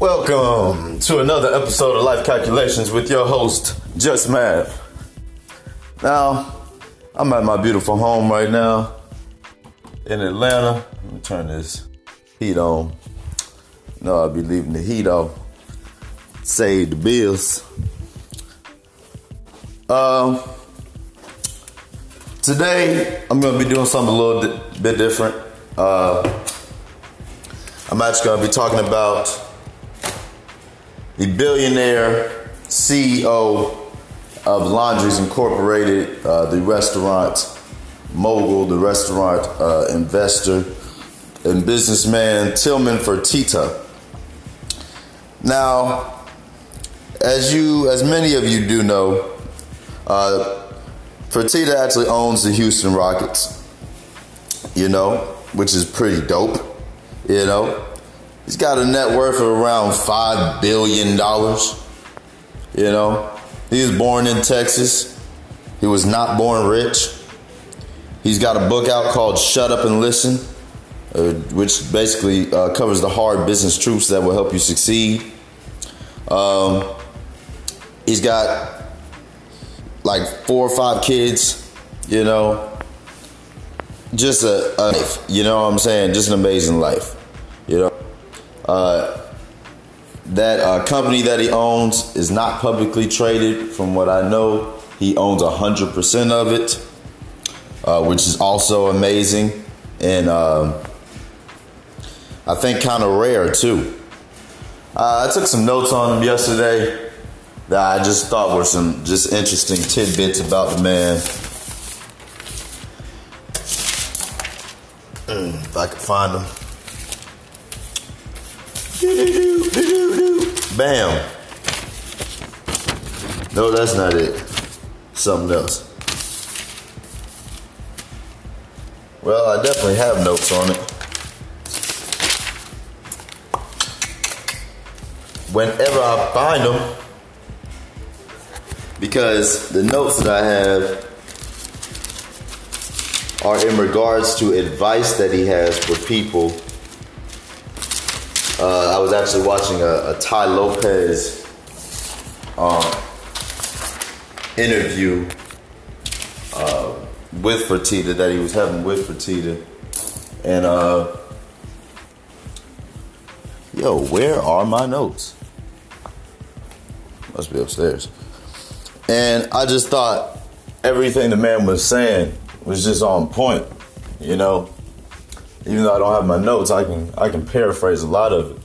Welcome to another episode of Life Calculations with your host, Just Math. Now, I'm at my beautiful home right now in Atlanta. Let me turn this heat on. No, I'll be leaving the heat off. Save the bills. Um, today I'm gonna be doing something a little di- bit different. Uh, I'm actually gonna be talking about the billionaire CEO of Landry's Incorporated, uh, the restaurant mogul, the restaurant uh, investor, and businessman Tilman Fertitta. Now, as you, as many of you do know, uh, Fertitta actually owns the Houston Rockets. You know, which is pretty dope. You know, he's got a net worth of around five billion dollars. You know, he was born in Texas. He was not born rich. He's got a book out called "Shut Up and Listen," uh, which basically uh, covers the hard business truths that will help you succeed. Um, he's got like four or five kids, you know. Just a, a life, you know what I'm saying? Just an amazing life. Uh, that uh, company that he owns is not publicly traded. From what I know, he owns 100% of it, uh, which is also amazing. And um, I think kind of rare too. Uh, I took some notes on him yesterday that I just thought were some just interesting tidbits about the man. Mm, if I could find them. Bam. No, that's not it. Something else. Well, I definitely have notes on it. Whenever I find them, because the notes that I have are in regards to advice that he has for people. Uh, I was actually watching a, a Tai Lopez um, interview uh, with Fertitta that he was having with Fertitta, and uh, yo, where are my notes? Must be upstairs. And I just thought everything the man was saying was just on point, you know. Even though I don't have my notes, I can I can paraphrase a lot of it.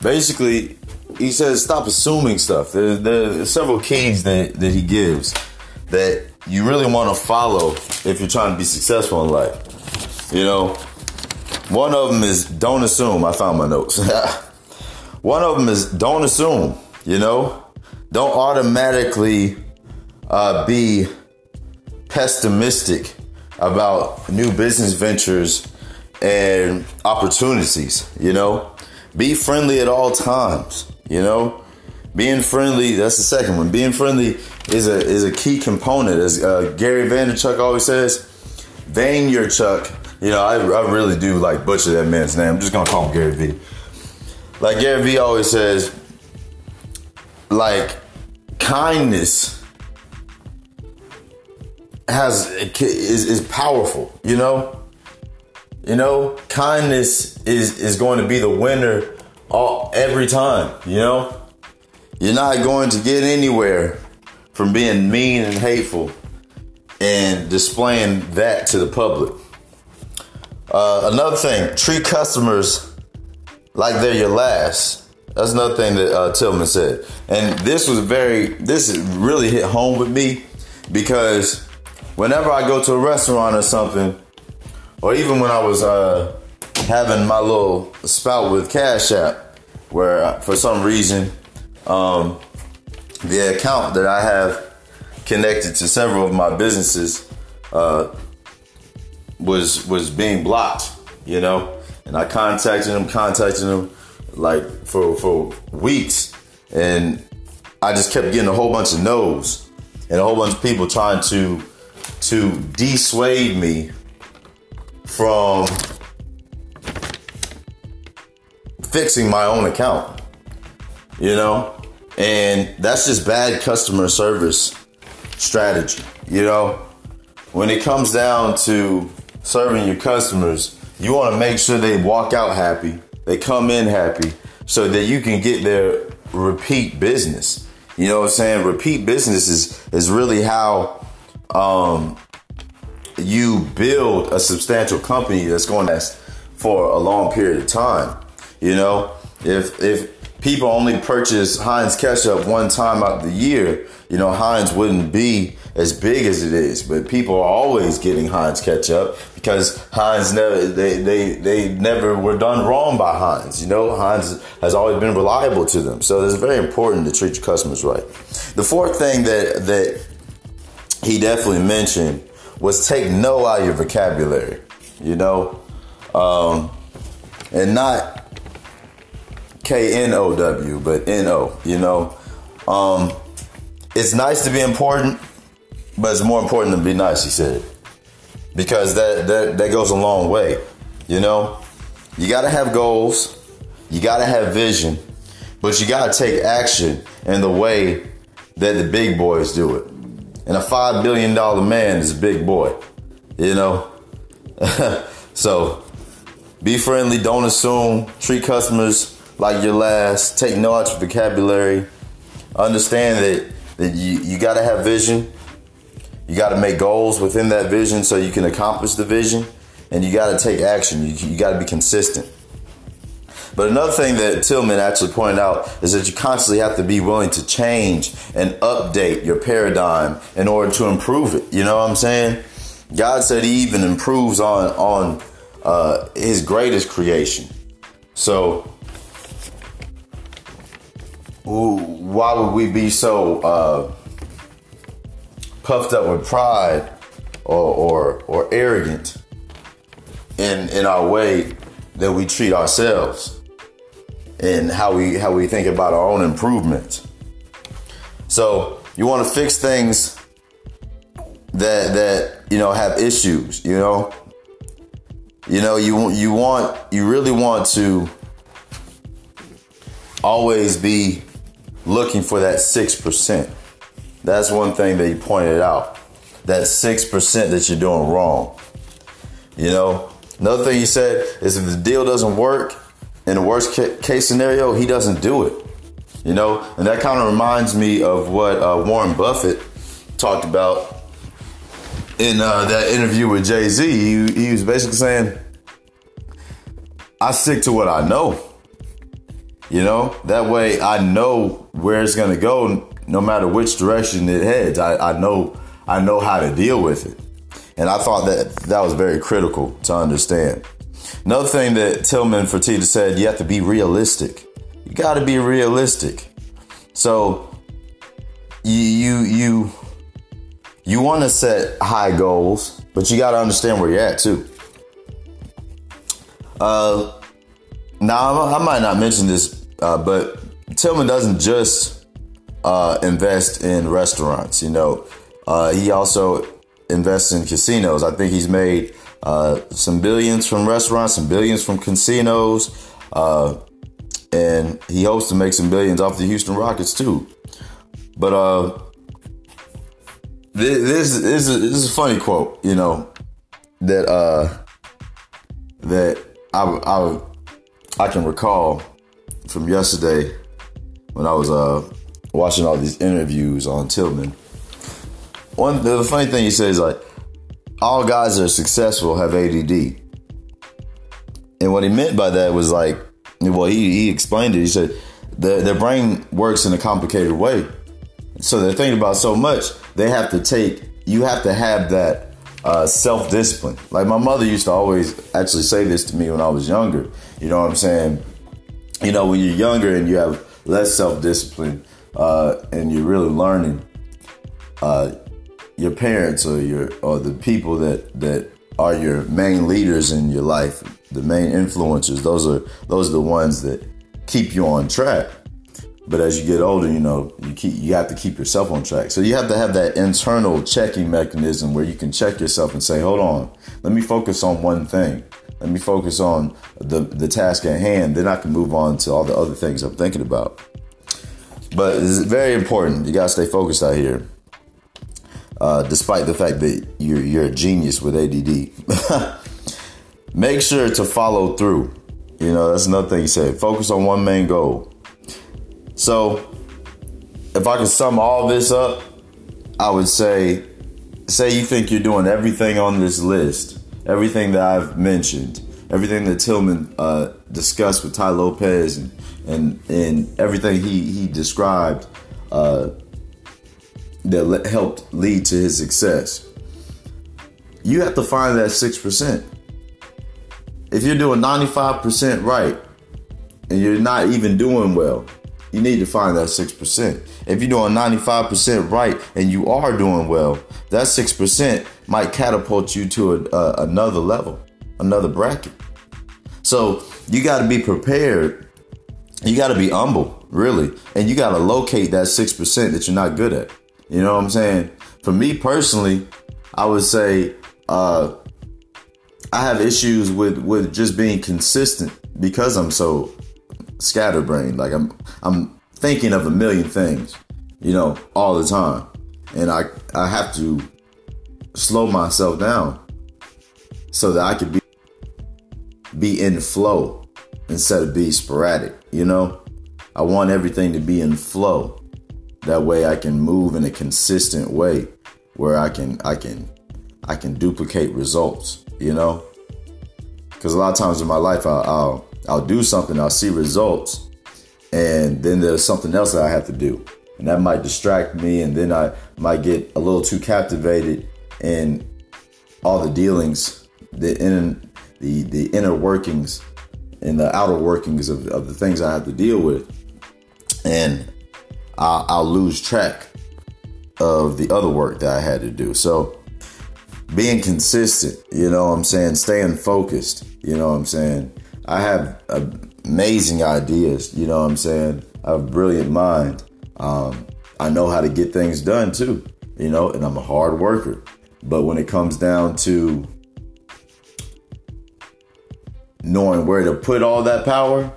Basically, he says stop assuming stuff. There, there are several keys that, that he gives that you really want to follow if you're trying to be successful in life. You know, one of them is don't assume. I found my notes. one of them is don't assume. You know, don't automatically uh, be pessimistic about new business ventures and opportunities. You know, be friendly at all times. You know, being friendly. That's the second one. Being friendly is a is a key component. As uh, Gary Vaynerchuk always says, Vaynerchuk. You know, I, I really do like butcher that man's name. I'm just gonna call him Gary V. Like Gary V always says, like kindness has is is powerful. You know, you know, kindness is is going to be the winner all every time. You know, you're not going to get anywhere from being mean and hateful and displaying that to the public. Uh, another thing, treat customers like they're your last. That's another thing that uh, Tilman said, and this was very, this really hit home with me because whenever I go to a restaurant or something, or even when I was uh, having my little spout with Cash App, where uh, for some reason um, the account that I have connected to several of my businesses uh, was was being blocked, you know, and I contacted them, contacted them like for for weeks, and I just kept getting a whole bunch of no's and a whole bunch of people trying to to dissuade me from fixing my own account. you know, and that's just bad customer service strategy, you know. When it comes down to serving your customers, you want to make sure they walk out happy, they come in happy, so that you can get their repeat business. You know what I'm saying? Repeat business is, is really how um, you build a substantial company that's going to last for a long period of time. You know, if if people only purchase Heinz ketchup one time out the year, you know, Heinz wouldn't be as big as it is. But people are always getting Heinz ketchup because Heinz never they they they never were done wrong by Heinz. You know, Heinz has always been reliable to them. So it's very important to treat your customers right. The fourth thing that that he definitely mentioned was take no out of your vocabulary. You know, um, and not K N O W, but N O. You know, um, it's nice to be important, but it's more important to be nice. He said, because that that that goes a long way. You know, you got to have goals, you got to have vision, but you got to take action in the way that the big boys do it. And a five billion dollar man is a big boy. You know, so be friendly. Don't assume. Treat customers like your last. Take no out your vocabulary. Understand that, that you, you got to have vision. You got to make goals within that vision so you can accomplish the vision. And you got to take action. You, you got to be consistent. But another thing that Tilman actually pointed out is that you constantly have to be willing to change and update your paradigm in order to improve it. You know what I'm saying? God said He even improves on on uh, his greatest creation. So, why would we be so uh, puffed up with pride or, or, or arrogant in, in our way that we treat ourselves and how we how we think about our own improvement? So you want to fix things that that you know have issues, you know you know, you you want you really want to always be looking for that 6%. That's one thing that you pointed out. That 6% that you're doing wrong. You know, another thing you said is if the deal doesn't work, in the worst case scenario, he doesn't do it. You know, and that kind of reminds me of what uh, Warren Buffett talked about in uh, that interview with Jay Z, he, he was basically saying, I stick to what I know. You know, that way I know where it's gonna go no matter which direction it heads. I, I know I know how to deal with it. And I thought that that was very critical to understand. Another thing that Tilman Fertitta said, you have to be realistic. You gotta be realistic. So you you you you want to set high goals, but you got to understand where you're at too. Uh, now I might not mention this, uh, but Tillman doesn't just uh, invest in restaurants. You know, uh, he also invests in casinos. I think he's made uh, some billions from restaurants, some billions from casinos, uh, and he hopes to make some billions off the Houston Rockets too. But uh, this, this, is, this is a funny quote, you know, that uh, that I, I I can recall from yesterday when I was uh, watching all these interviews on Tilman. One the funny thing he says like all guys that are successful have ADD, and what he meant by that was like, well, he he explained it. He said their their brain works in a complicated way, so they're thinking about so much they have to take. You have to have that uh, self discipline. Like my mother used to always actually say this to me when I was younger. You know what I'm saying? You know, when you're younger and you have less self discipline uh, and you're really learning, uh, your parents or your or the people that that are your main leaders in your life, the main influencers. Those are those are the ones that keep you on track. But as you get older, you know, you keep you have to keep yourself on track. So you have to have that internal checking mechanism where you can check yourself and say, "Hold on, let me focus on one thing. Let me focus on the the task at hand. Then I can move on to all the other things I'm thinking about." But it's very important. You gotta stay focused out here. Uh, despite the fact that you're you're a genius with ADD, make sure to follow through. You know that's another thing you said. Focus on one main goal. So, if I can sum all this up, I would say, say you think you're doing everything on this list, everything that I've mentioned, everything that Tilman uh, discussed with Tai Lopez, and and, and everything he he described uh, that helped lead to his success. You have to find that six percent. If you're doing 95% right and you're not even doing well, you need to find that 6%. If you're doing 95% right and you are doing well, that 6% might catapult you to a, a, another level, another bracket. So you got to be prepared. You got to be humble, really. And you got to locate that 6% that you're not good at. You know what I'm saying? For me personally, I would say uh, I have issues with, with just being consistent because I'm so scatterbrained. Like I'm I'm thinking of a million things, you know, all the time. And I I have to slow myself down so that I could be be in flow instead of be sporadic, you know? I want everything to be in flow. That way I can move in a consistent way where I can I can I can duplicate results, you know? Cuz a lot of times in my life I, I'll I'll do something, I'll see results, and then there's something else that I have to do. And that might distract me, and then I might get a little too captivated in all the dealings, the in the the inner workings and the outer workings of, of the things I have to deal with. And I'll, I'll lose track of the other work that I had to do. So being consistent, you know what I'm saying? Staying focused, you know what I'm saying? I have amazing ideas. You know what I'm saying? I have a brilliant mind. Um, I know how to get things done too, you know, and I'm a hard worker. But when it comes down to knowing where to put all that power,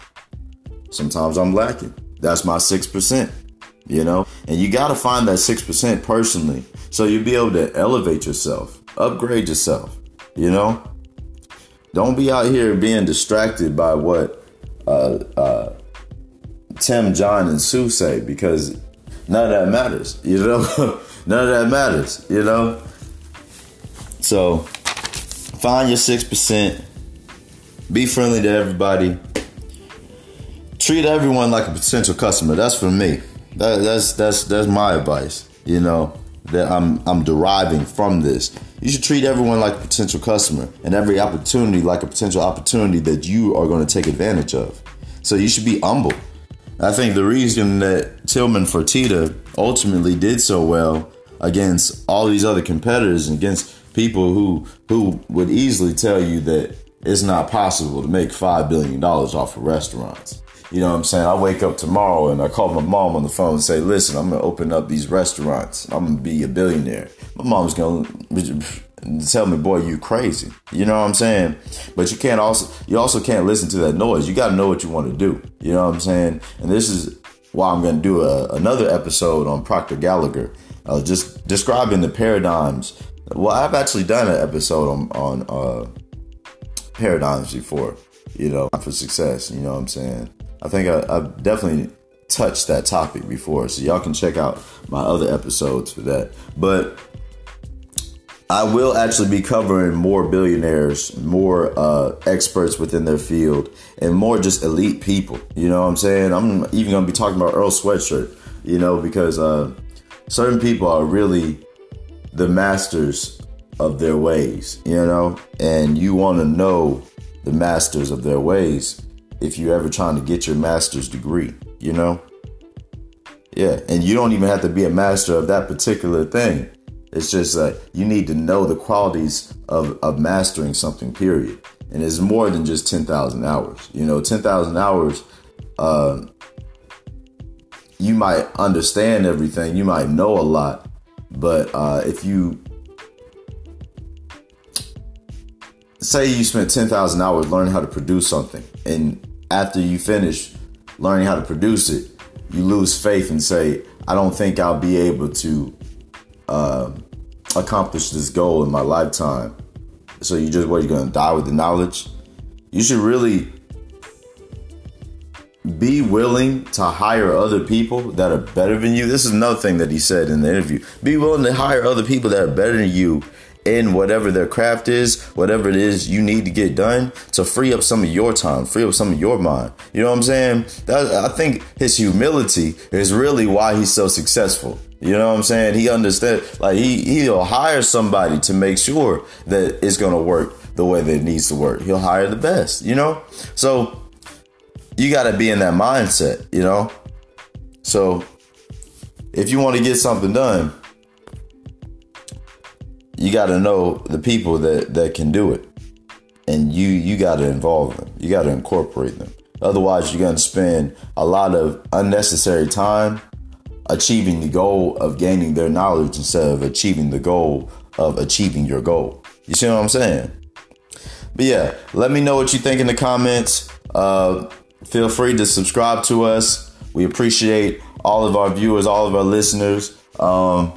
sometimes I'm lacking. That's my 6%, you know? And you got to find that 6% personally so you'll be able to elevate yourself, upgrade yourself, you know? Don't be out here being distracted by what uh, uh, Tim, John, and Sue say because none of that matters. You know, none of that matters. You know. So find your six percent. Be friendly to everybody. Treat everyone like a potential customer. That's for me. That, that's that's that's my advice. You know that I'm I'm deriving from this. You should treat everyone like a potential customer and every opportunity like a potential opportunity that you are going to take advantage of. So you should be humble. I think the reason that Tilman Fertitta ultimately did so well against all these other competitors and against people who who would easily tell you that it's not possible to make five billion dollars off of restaurants. You know what I'm saying? I wake up tomorrow and I call my mom on the phone and say, listen, I'm going to open up these restaurants. I'm going to be a billionaire. My mom's going to tell me, boy, you crazy. You know what I'm saying? But you can't also, you also can't listen to that noise. You got to know what you want to do. You know what I'm saying? And this is why I'm going to do a, another episode on Proctor Gallagher, uh, just describing the paradigms. Well, I've actually done an episode on, on uh, paradigms before, you know, for success. You know what I'm saying? I think I, have definitely touched that topic before, so y'all can check out my other episodes for that. But I will actually be covering more billionaires, more uh, experts within their field, and more just elite people. You know what I'm saying? I'm even going to be talking about Earl Sweatshirt, you know, because uh, certain people are really the masters of their ways, you know, and you want to know the masters of their ways if you're ever trying to get your master's degree, you know? Yeah, and you don't even have to be a master of that particular thing. It's just that you need to know the qualities of, of mastering something, period. And it's more than just 10,000 hours. You know, 10,000 hours, uh, you might understand everything, you might know a lot, but uh, if you say you spent 10,000 hours learning how to produce something and after you finish learning how to produce it, you lose faith and say, I don't think I'll be able to uh, accomplish this goal in my lifetime. So you just what you're gonna die with the knowledge? You should really be willing to hire other people that are better than you. This is another thing that he said in the interview. Be willing to hire other people that are better than you in whatever their craft is, whatever it is you need to get done to free up some of your time, free up some of your mind. You know what I'm saying? That, I think his humility is really why he's so successful. You know what I'm saying? He understands, like he he'll hire somebody to make sure that it's gonna work the way that it needs to work. He'll hire the best. You know, so you got to be in that mindset. You know, so if you want to get something done, you got to know the people that that can do it, and you you got to involve them. You got to incorporate them. Otherwise, you're going to spend a lot of unnecessary time achieving the goal of gaining their knowledge instead of achieving the goal of achieving your goal. You see what I'm saying? But yeah, let me know what you think in the comments. Uh, feel free to subscribe to us. We appreciate all of our viewers, all of our listeners. Um,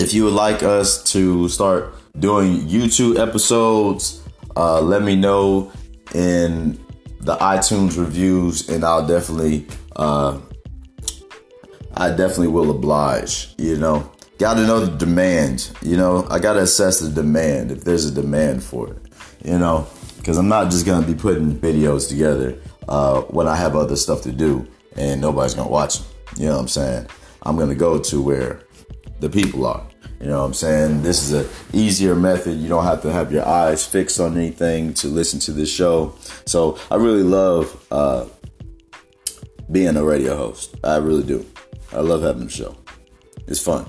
if you would like us to start doing YouTube episodes, uh, let me know in the iTunes reviews, and I'll definitely, uh, I definitely will oblige. You know, got to know the demand. You know, I got to assess the demand if there's a demand for it. You know, because I'm not just gonna be putting videos together uh, when I have other stuff to do and nobody's gonna watch them. You know what I'm saying? I'm gonna go to where the people are. You know what I'm saying? This is a easier method. You don't have to have your eyes fixed on anything to listen to this show. So I really love uh, being a radio host. I really do. I love having the show. It's fun.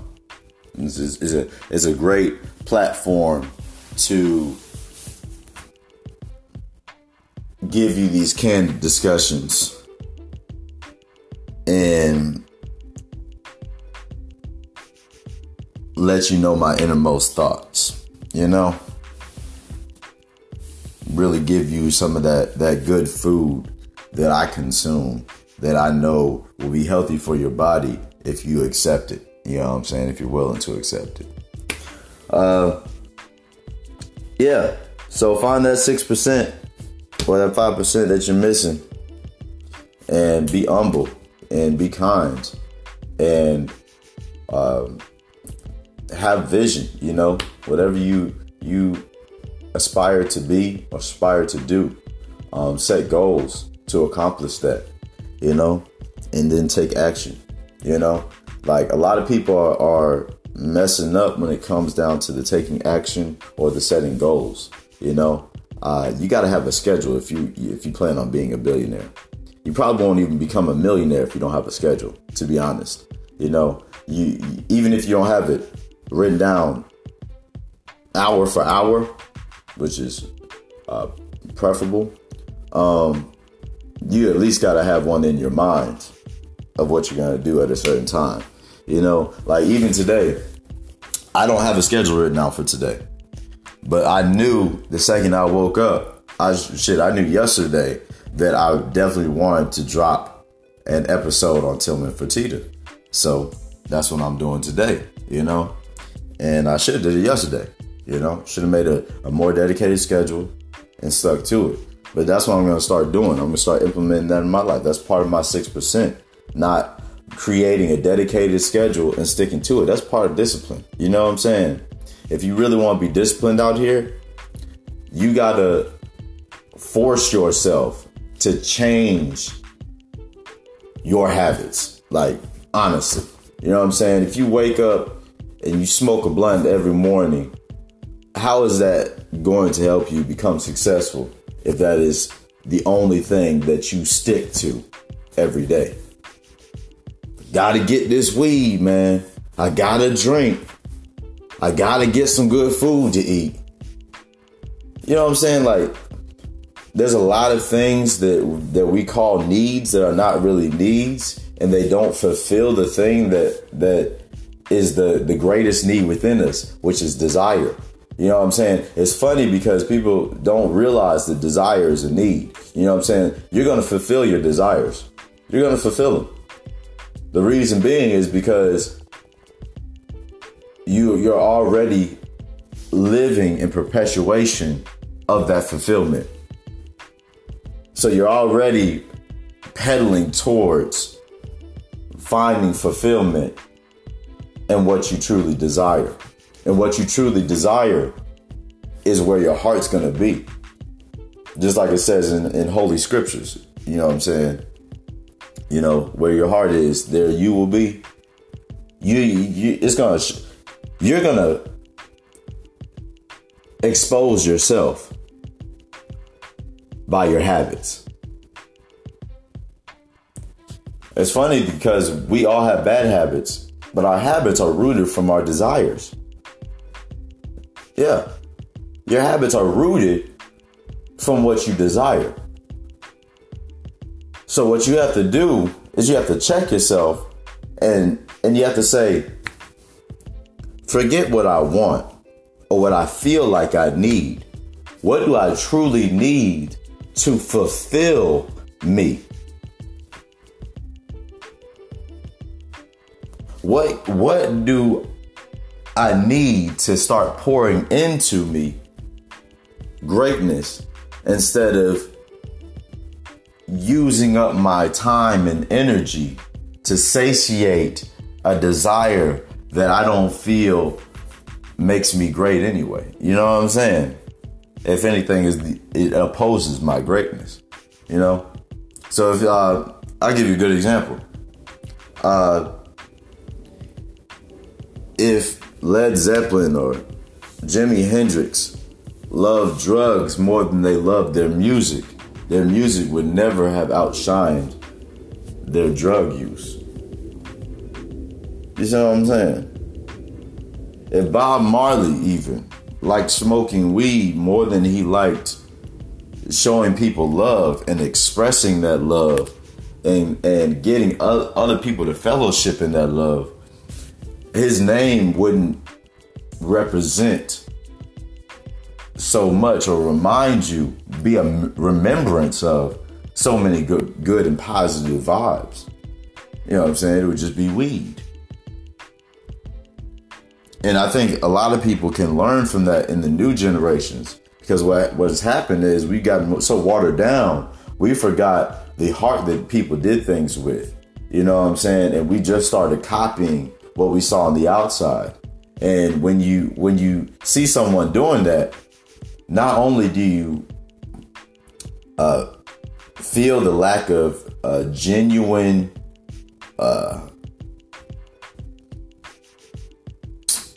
It's, it's, it's a it's a great platform to give you these candid discussions and let you know my innermost thoughts, you know? Really give you some of that that good food that I consume that I know will be healthy for your body if you accept it. You know what I'm saying? If you're willing to accept it. Uh yeah. So find that six percent or that five percent that you're missing and be humble and be kind and um, have vision you know whatever you you aspire to be aspire to do um, set goals to accomplish that you know and then take action you know. Like a lot of people are, are messing up when it comes down to the taking action or the setting goals you know. Uh, you got to have a schedule if you if you plan on being a billionaire. You probably won't even become a millionaire if you don't have a schedule to be honest you know. You even if you don't have it written down hour for hour, which is uh, preferable, um, you at least got to have one in your mind of what you're going to do at a certain time. You know, like even today, I don't have a schedule written out for today, but I knew the second I woke up, I shit, I knew yesterday that I definitely wanted to drop an episode on Tilman Fertitta. So that's what I'm doing today, you know? And I should have did it yesterday. You know, should have made a, a more dedicated schedule and stuck to it. But that's what I'm going to start doing. I'm going to start implementing that in my life. That's part of my 6%, not creating a dedicated schedule and sticking to it. That's part of discipline. You know what I'm saying? If you really want to be disciplined out here, you got to force yourself to change your habits. Like, honestly. You know what I'm saying? If you wake up and you smoke a blunt every morning, how is that going to help you become successful if that is the only thing that you stick to every day? Gotta get this weed, man. I gotta drink. I gotta get some good food to eat. You know what I'm saying? Like, there's a lot of things that that we call needs that are not really needs, and they don't fulfill the thing that that is the the greatest need within us, which is desire. You know what I'm saying? It's funny because people don't realize that desire is a need. You know what I'm saying? You're going to fulfill your desires. You're going to fulfill them. The reason being is because you you're already living in perpetuation of that fulfillment. So you're already pedaling towards finding fulfillment in what you truly desire. And what you truly desire is where your heart's going to be. Just like it says in, in Holy Scriptures. You know what I'm saying? You know, where your heart is, there you will be. You, you it's going to, you're going to expose yourself by your habits. It's funny because we all have bad habits, but our habits are rooted from our desires. Yeah. Your habits are rooted from what you desire. So what you have to do is you have to check yourself and and you have to say forget what I want or what I feel like I need. What do I truly need to fulfill me? What what do I need to start pouring into me greatness instead of using up my time and energy to satiate a desire that I don't feel makes me great anyway. You know what I'm saying? If anything, is it opposes my greatness. You know. So if uh, I'll give you a good example. Uh, if Led Zeppelin or Jimi Hendrix loved drugs more than they loved their music, their music would never have outshined their drug use. You see what I'm saying? If Bob Marley even liked smoking weed more than he liked showing people love and expressing that love and and getting other people to fellowship in that love, his name wouldn't represent so much or remind you, be a remembrance of so many good, good and positive vibes. You know what I'm saying? It would just be weed. And I think a lot of people can learn from that in the new generations because what what has happened is we got so watered down, we forgot the heart that people did things with. You know what I'm saying? And we just started copying what we saw on the outside. And when you when you see someone doing that, not only do you uh, feel the lack of uh, genuine uh,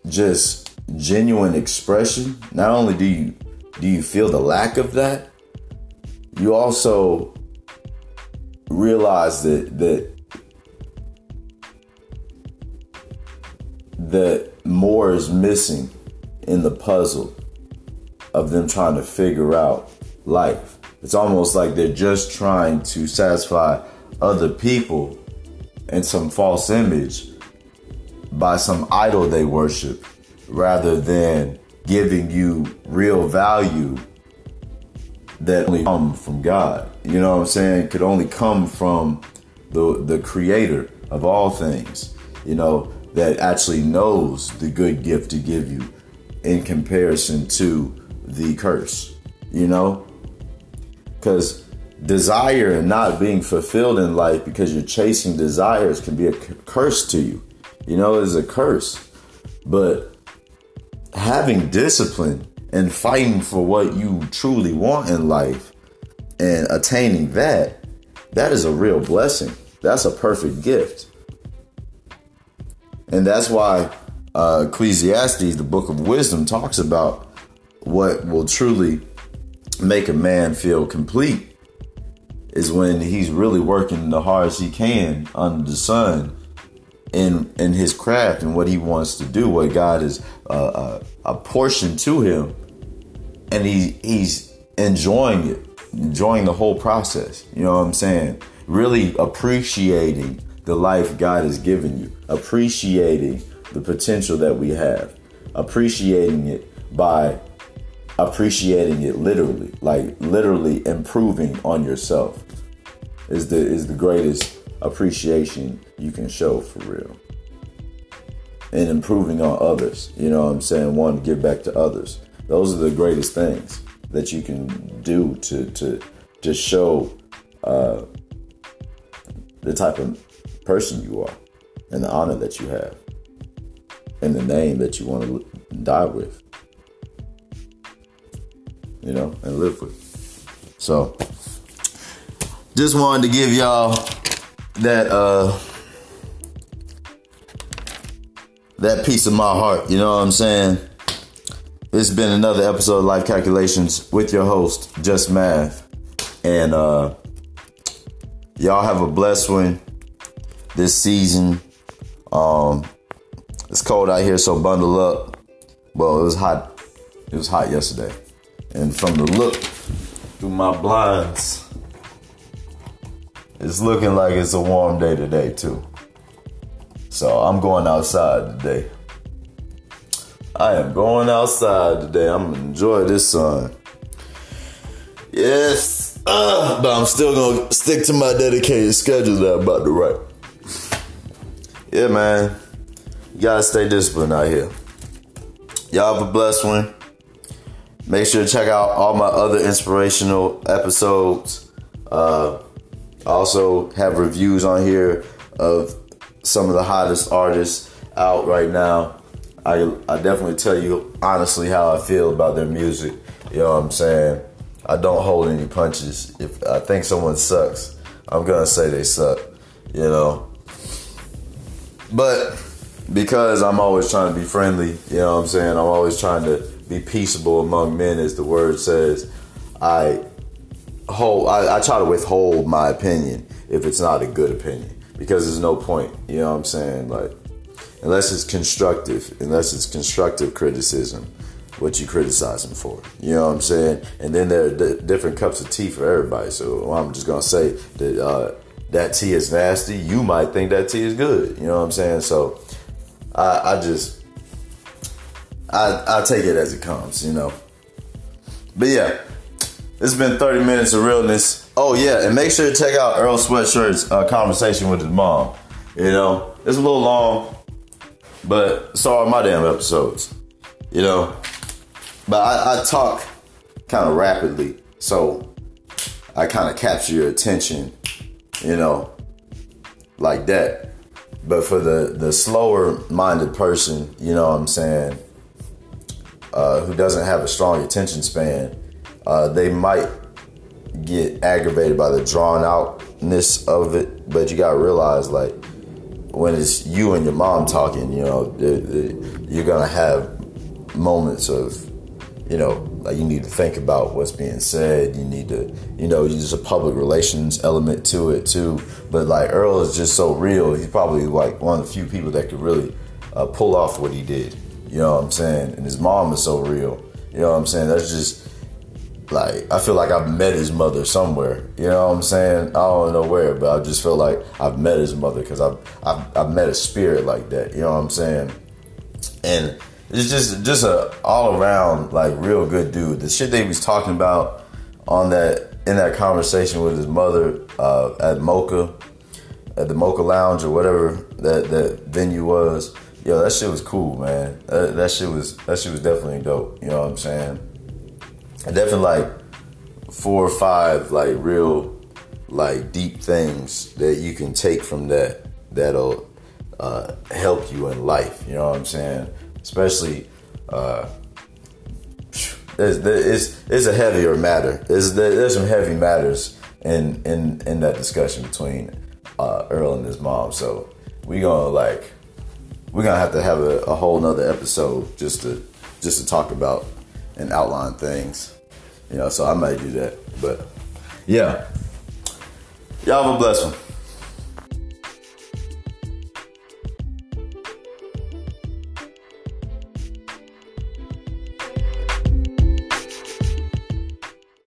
just genuine expression not only do you do you feel the lack of that you also realize that that that more is missing in the puzzle of them trying to figure out life. It's almost like they're just trying to satisfy other people in some false image by some idol they worship rather than giving you real value that only come from God. You know what I'm saying? Could only come from the the creator of all things. You know, that actually knows the good gift to give you in comparison to the curse, you know? Because desire and not being fulfilled in life because you're chasing desires can be a curse to you. You know, it's a curse. But having discipline and fighting for what you truly want in life and attaining that, that is a real blessing. That's a perfect gift. And that's why uh, Ecclesiastes, the book of wisdom, talks about what will truly make a man feel complete is when he's really working the hardest he can under the sun in in his craft and what he wants to do, what God is uh, uh, a to him, and he he's enjoying it, enjoying the whole process. You know what I'm saying? Really appreciating the life God has given you, appreciating the potential that we have, appreciating it by appreciating it literally, like literally improving on yourself is the is the greatest appreciation you can show for real. And improving on others. You know what I'm saying? One, give back to others. Those are the greatest things that you can do to to to show uh, the type of person you are and the honor that you have and the name that you want to die with you know and live with. So just wanted to give y'all that uh that piece of my heart you know what i'm saying? It's been another episode of life calculations with your host just math and uh y'all have a blessed one this season um it's cold out here so bundle up well it was hot it was hot yesterday and from the look through my blinds it's looking like it's a warm day today too. So I'm going outside today. I am going outside today. I'm gonna enjoy this sun. Yes, uh, but I'm still gonna stick to my dedicated schedule that I'm about to write. Yeah, man, you gotta stay disciplined out here. Y'all have a blessed one. Make sure to check out all my other inspirational episodes. Uh, also have reviews on here of some of the hottest artists out right now. I I definitely tell you honestly how I feel about their music. You know what I'm saying? I don't hold any punches. If I think someone sucks, I'm gonna say they suck. You know. But because I'm always trying to be friendly, you know what I'm saying? I'm always trying to be peaceable among men, as the word says. I hold I, I, try to withhold my opinion if it's not a good opinion because there's no point you know what i'm saying like unless it's constructive unless it's constructive criticism what you criticizing for you know what i'm saying and then there are different cups of tea for everybody so i'm just gonna say that uh, that tea is nasty you might think that tea is good you know what i'm saying so i, I just I, I take it as it comes you know but yeah it's been 30 minutes of realness. Oh, yeah, and make sure to check out Earl Sweatshirt's uh, conversation with his mom. You know, it's a little long, but so are my damn episodes. You know, but I, I talk kind of rapidly, so I kind of capture your attention, you know, like that. But for the, the slower minded person, you know what I'm saying, uh, who doesn't have a strong attention span, uh, they might get aggravated by the drawn outness of it, but you gotta realize like when it's you and your mom talking, you know, you're gonna have moments of, you know, like you need to think about what's being said. You need to, you know, use a public relations element to it too. But like Earl is just so real. He's probably like one of the few people that could really uh, pull off what he did. You know what I'm saying? And his mom is so real. You know what I'm saying? That's just like I feel like I've met his mother somewhere. You know what I'm saying? I don't know where, but I just feel like I've met his mother because I've, I've I've met a spirit like that. You know what I'm saying? And it's just just a all around like real good dude. The shit they was talking about on that in that conversation with his mother uh, at Mocha, at the Mocha Lounge or whatever that that venue was. Yo, that shit was cool, man. That, that shit was that shit was definitely dope. You know what I'm saying? I definitely like four or five like real like deep things that you can take from that that'll uh, help you in life. You know what I'm saying? Especially, uh, it's, it's, it's a heavier matter. There's, there's some heavy matters in in in that discussion between uh, Earl and his mom. So we gonna like we're gonna have to have a, a whole nother episode just to just to talk about and outline things. You know, so I might do that. But yeah. Y'all have a blessed.